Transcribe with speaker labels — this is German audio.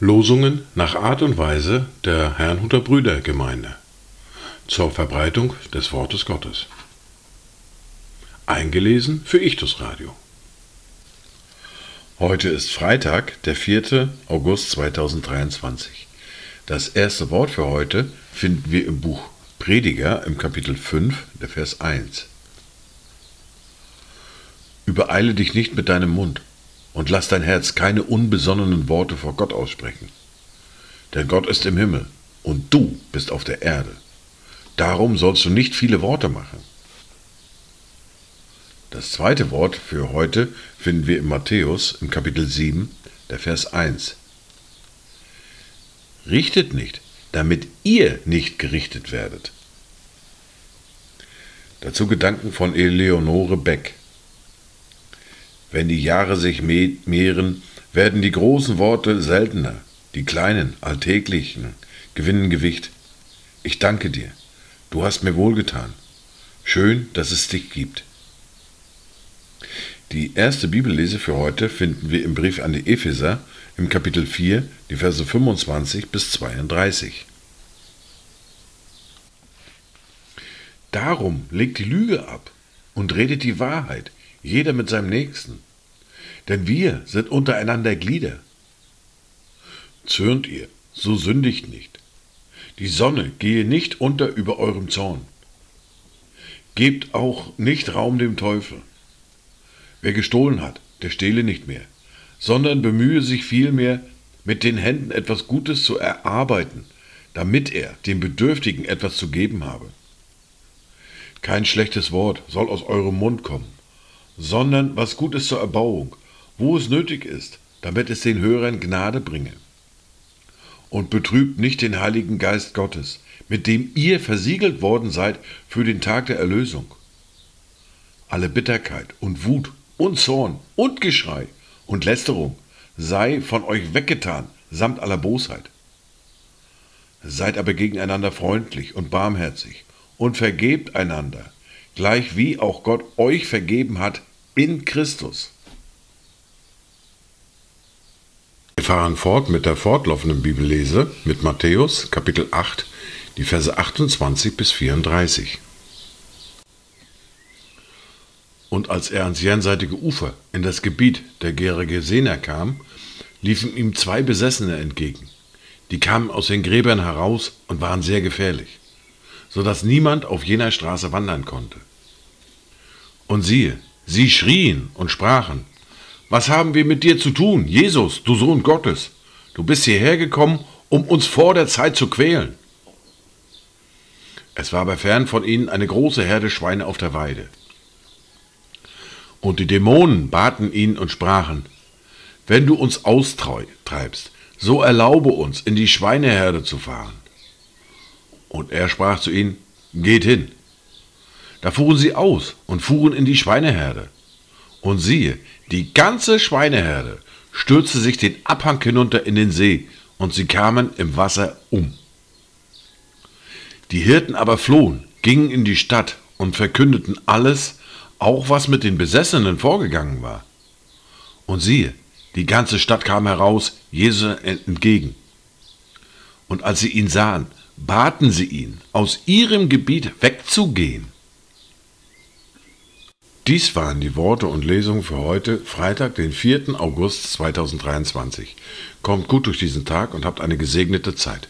Speaker 1: Losungen nach Art und Weise der Herrnhuter Brüdergemeinde zur Verbreitung des Wortes Gottes. Eingelesen für Ichtus Radio. Heute ist Freitag, der 4. August 2023. Das erste Wort für heute finden wir im Buch Prediger im Kapitel 5, der Vers 1. Übereile dich nicht mit deinem Mund und lass dein Herz keine unbesonnenen Worte vor Gott aussprechen. Denn Gott ist im Himmel und du bist auf der Erde. Darum sollst du nicht viele Worte machen. Das zweite Wort für heute finden wir in Matthäus im Kapitel 7, der Vers 1. Richtet nicht, damit ihr nicht gerichtet werdet. Dazu Gedanken von Eleonore Beck. Wenn die Jahre sich mehren, werden die großen Worte seltener, die kleinen, alltäglichen gewinnen Gewicht. Ich danke dir, du hast mir wohlgetan. Schön, dass es dich gibt. Die erste Bibellese für heute finden wir im Brief an die Epheser im Kapitel 4, die Verse 25 bis 32. Darum legt die Lüge ab und redet die Wahrheit, jeder mit seinem Nächsten. Denn wir sind untereinander Glieder. Zürnt ihr, so sündigt nicht. Die Sonne gehe nicht unter über eurem Zorn. Gebt auch nicht Raum dem Teufel. Wer gestohlen hat, der stehle nicht mehr, sondern bemühe sich vielmehr, mit den Händen etwas Gutes zu erarbeiten, damit er dem Bedürftigen etwas zu geben habe. Kein schlechtes Wort soll aus eurem Mund kommen, sondern was gut ist zur Erbauung, wo es nötig ist, damit es den Hörern Gnade bringe. Und betrübt nicht den Heiligen Geist Gottes, mit dem ihr versiegelt worden seid für den Tag der Erlösung. Alle Bitterkeit und Wut und Zorn und Geschrei und Lästerung sei von euch weggetan, samt aller Bosheit. Seid aber gegeneinander freundlich und barmherzig und vergebt einander, gleich wie auch Gott euch vergeben hat in Christus. Wir fahren fort mit der fortlaufenden Bibellese mit Matthäus Kapitel 8, die Verse 28 bis 34. Und als er ans jenseitige Ufer in das Gebiet der Geragesener kam, liefen ihm zwei Besessene entgegen. Die kamen aus den Gräbern heraus und waren sehr gefährlich, so dass niemand auf jener Straße wandern konnte. Und siehe, sie schrien und sprachen, was haben wir mit dir zu tun, Jesus, du Sohn Gottes? Du bist hierher gekommen, um uns vor der Zeit zu quälen. Es war aber fern von ihnen eine große Herde Schweine auf der Weide. Und die Dämonen baten ihn und sprachen, wenn du uns austreibst, so erlaube uns, in die Schweineherde zu fahren. Und er sprach zu ihnen, geht hin. Da fuhren sie aus und fuhren in die Schweineherde. Und siehe, die ganze Schweineherde stürzte sich den Abhang hinunter in den See, und sie kamen im Wasser um. Die Hirten aber flohen, gingen in die Stadt und verkündeten alles, auch was mit den Besessenen vorgegangen war. Und siehe, die ganze Stadt kam heraus Jesus entgegen. Und als sie ihn sahen, baten sie ihn, aus ihrem Gebiet wegzugehen. Dies waren die Worte und Lesungen für heute, Freitag, den 4. August 2023. Kommt gut durch diesen Tag und habt eine gesegnete Zeit.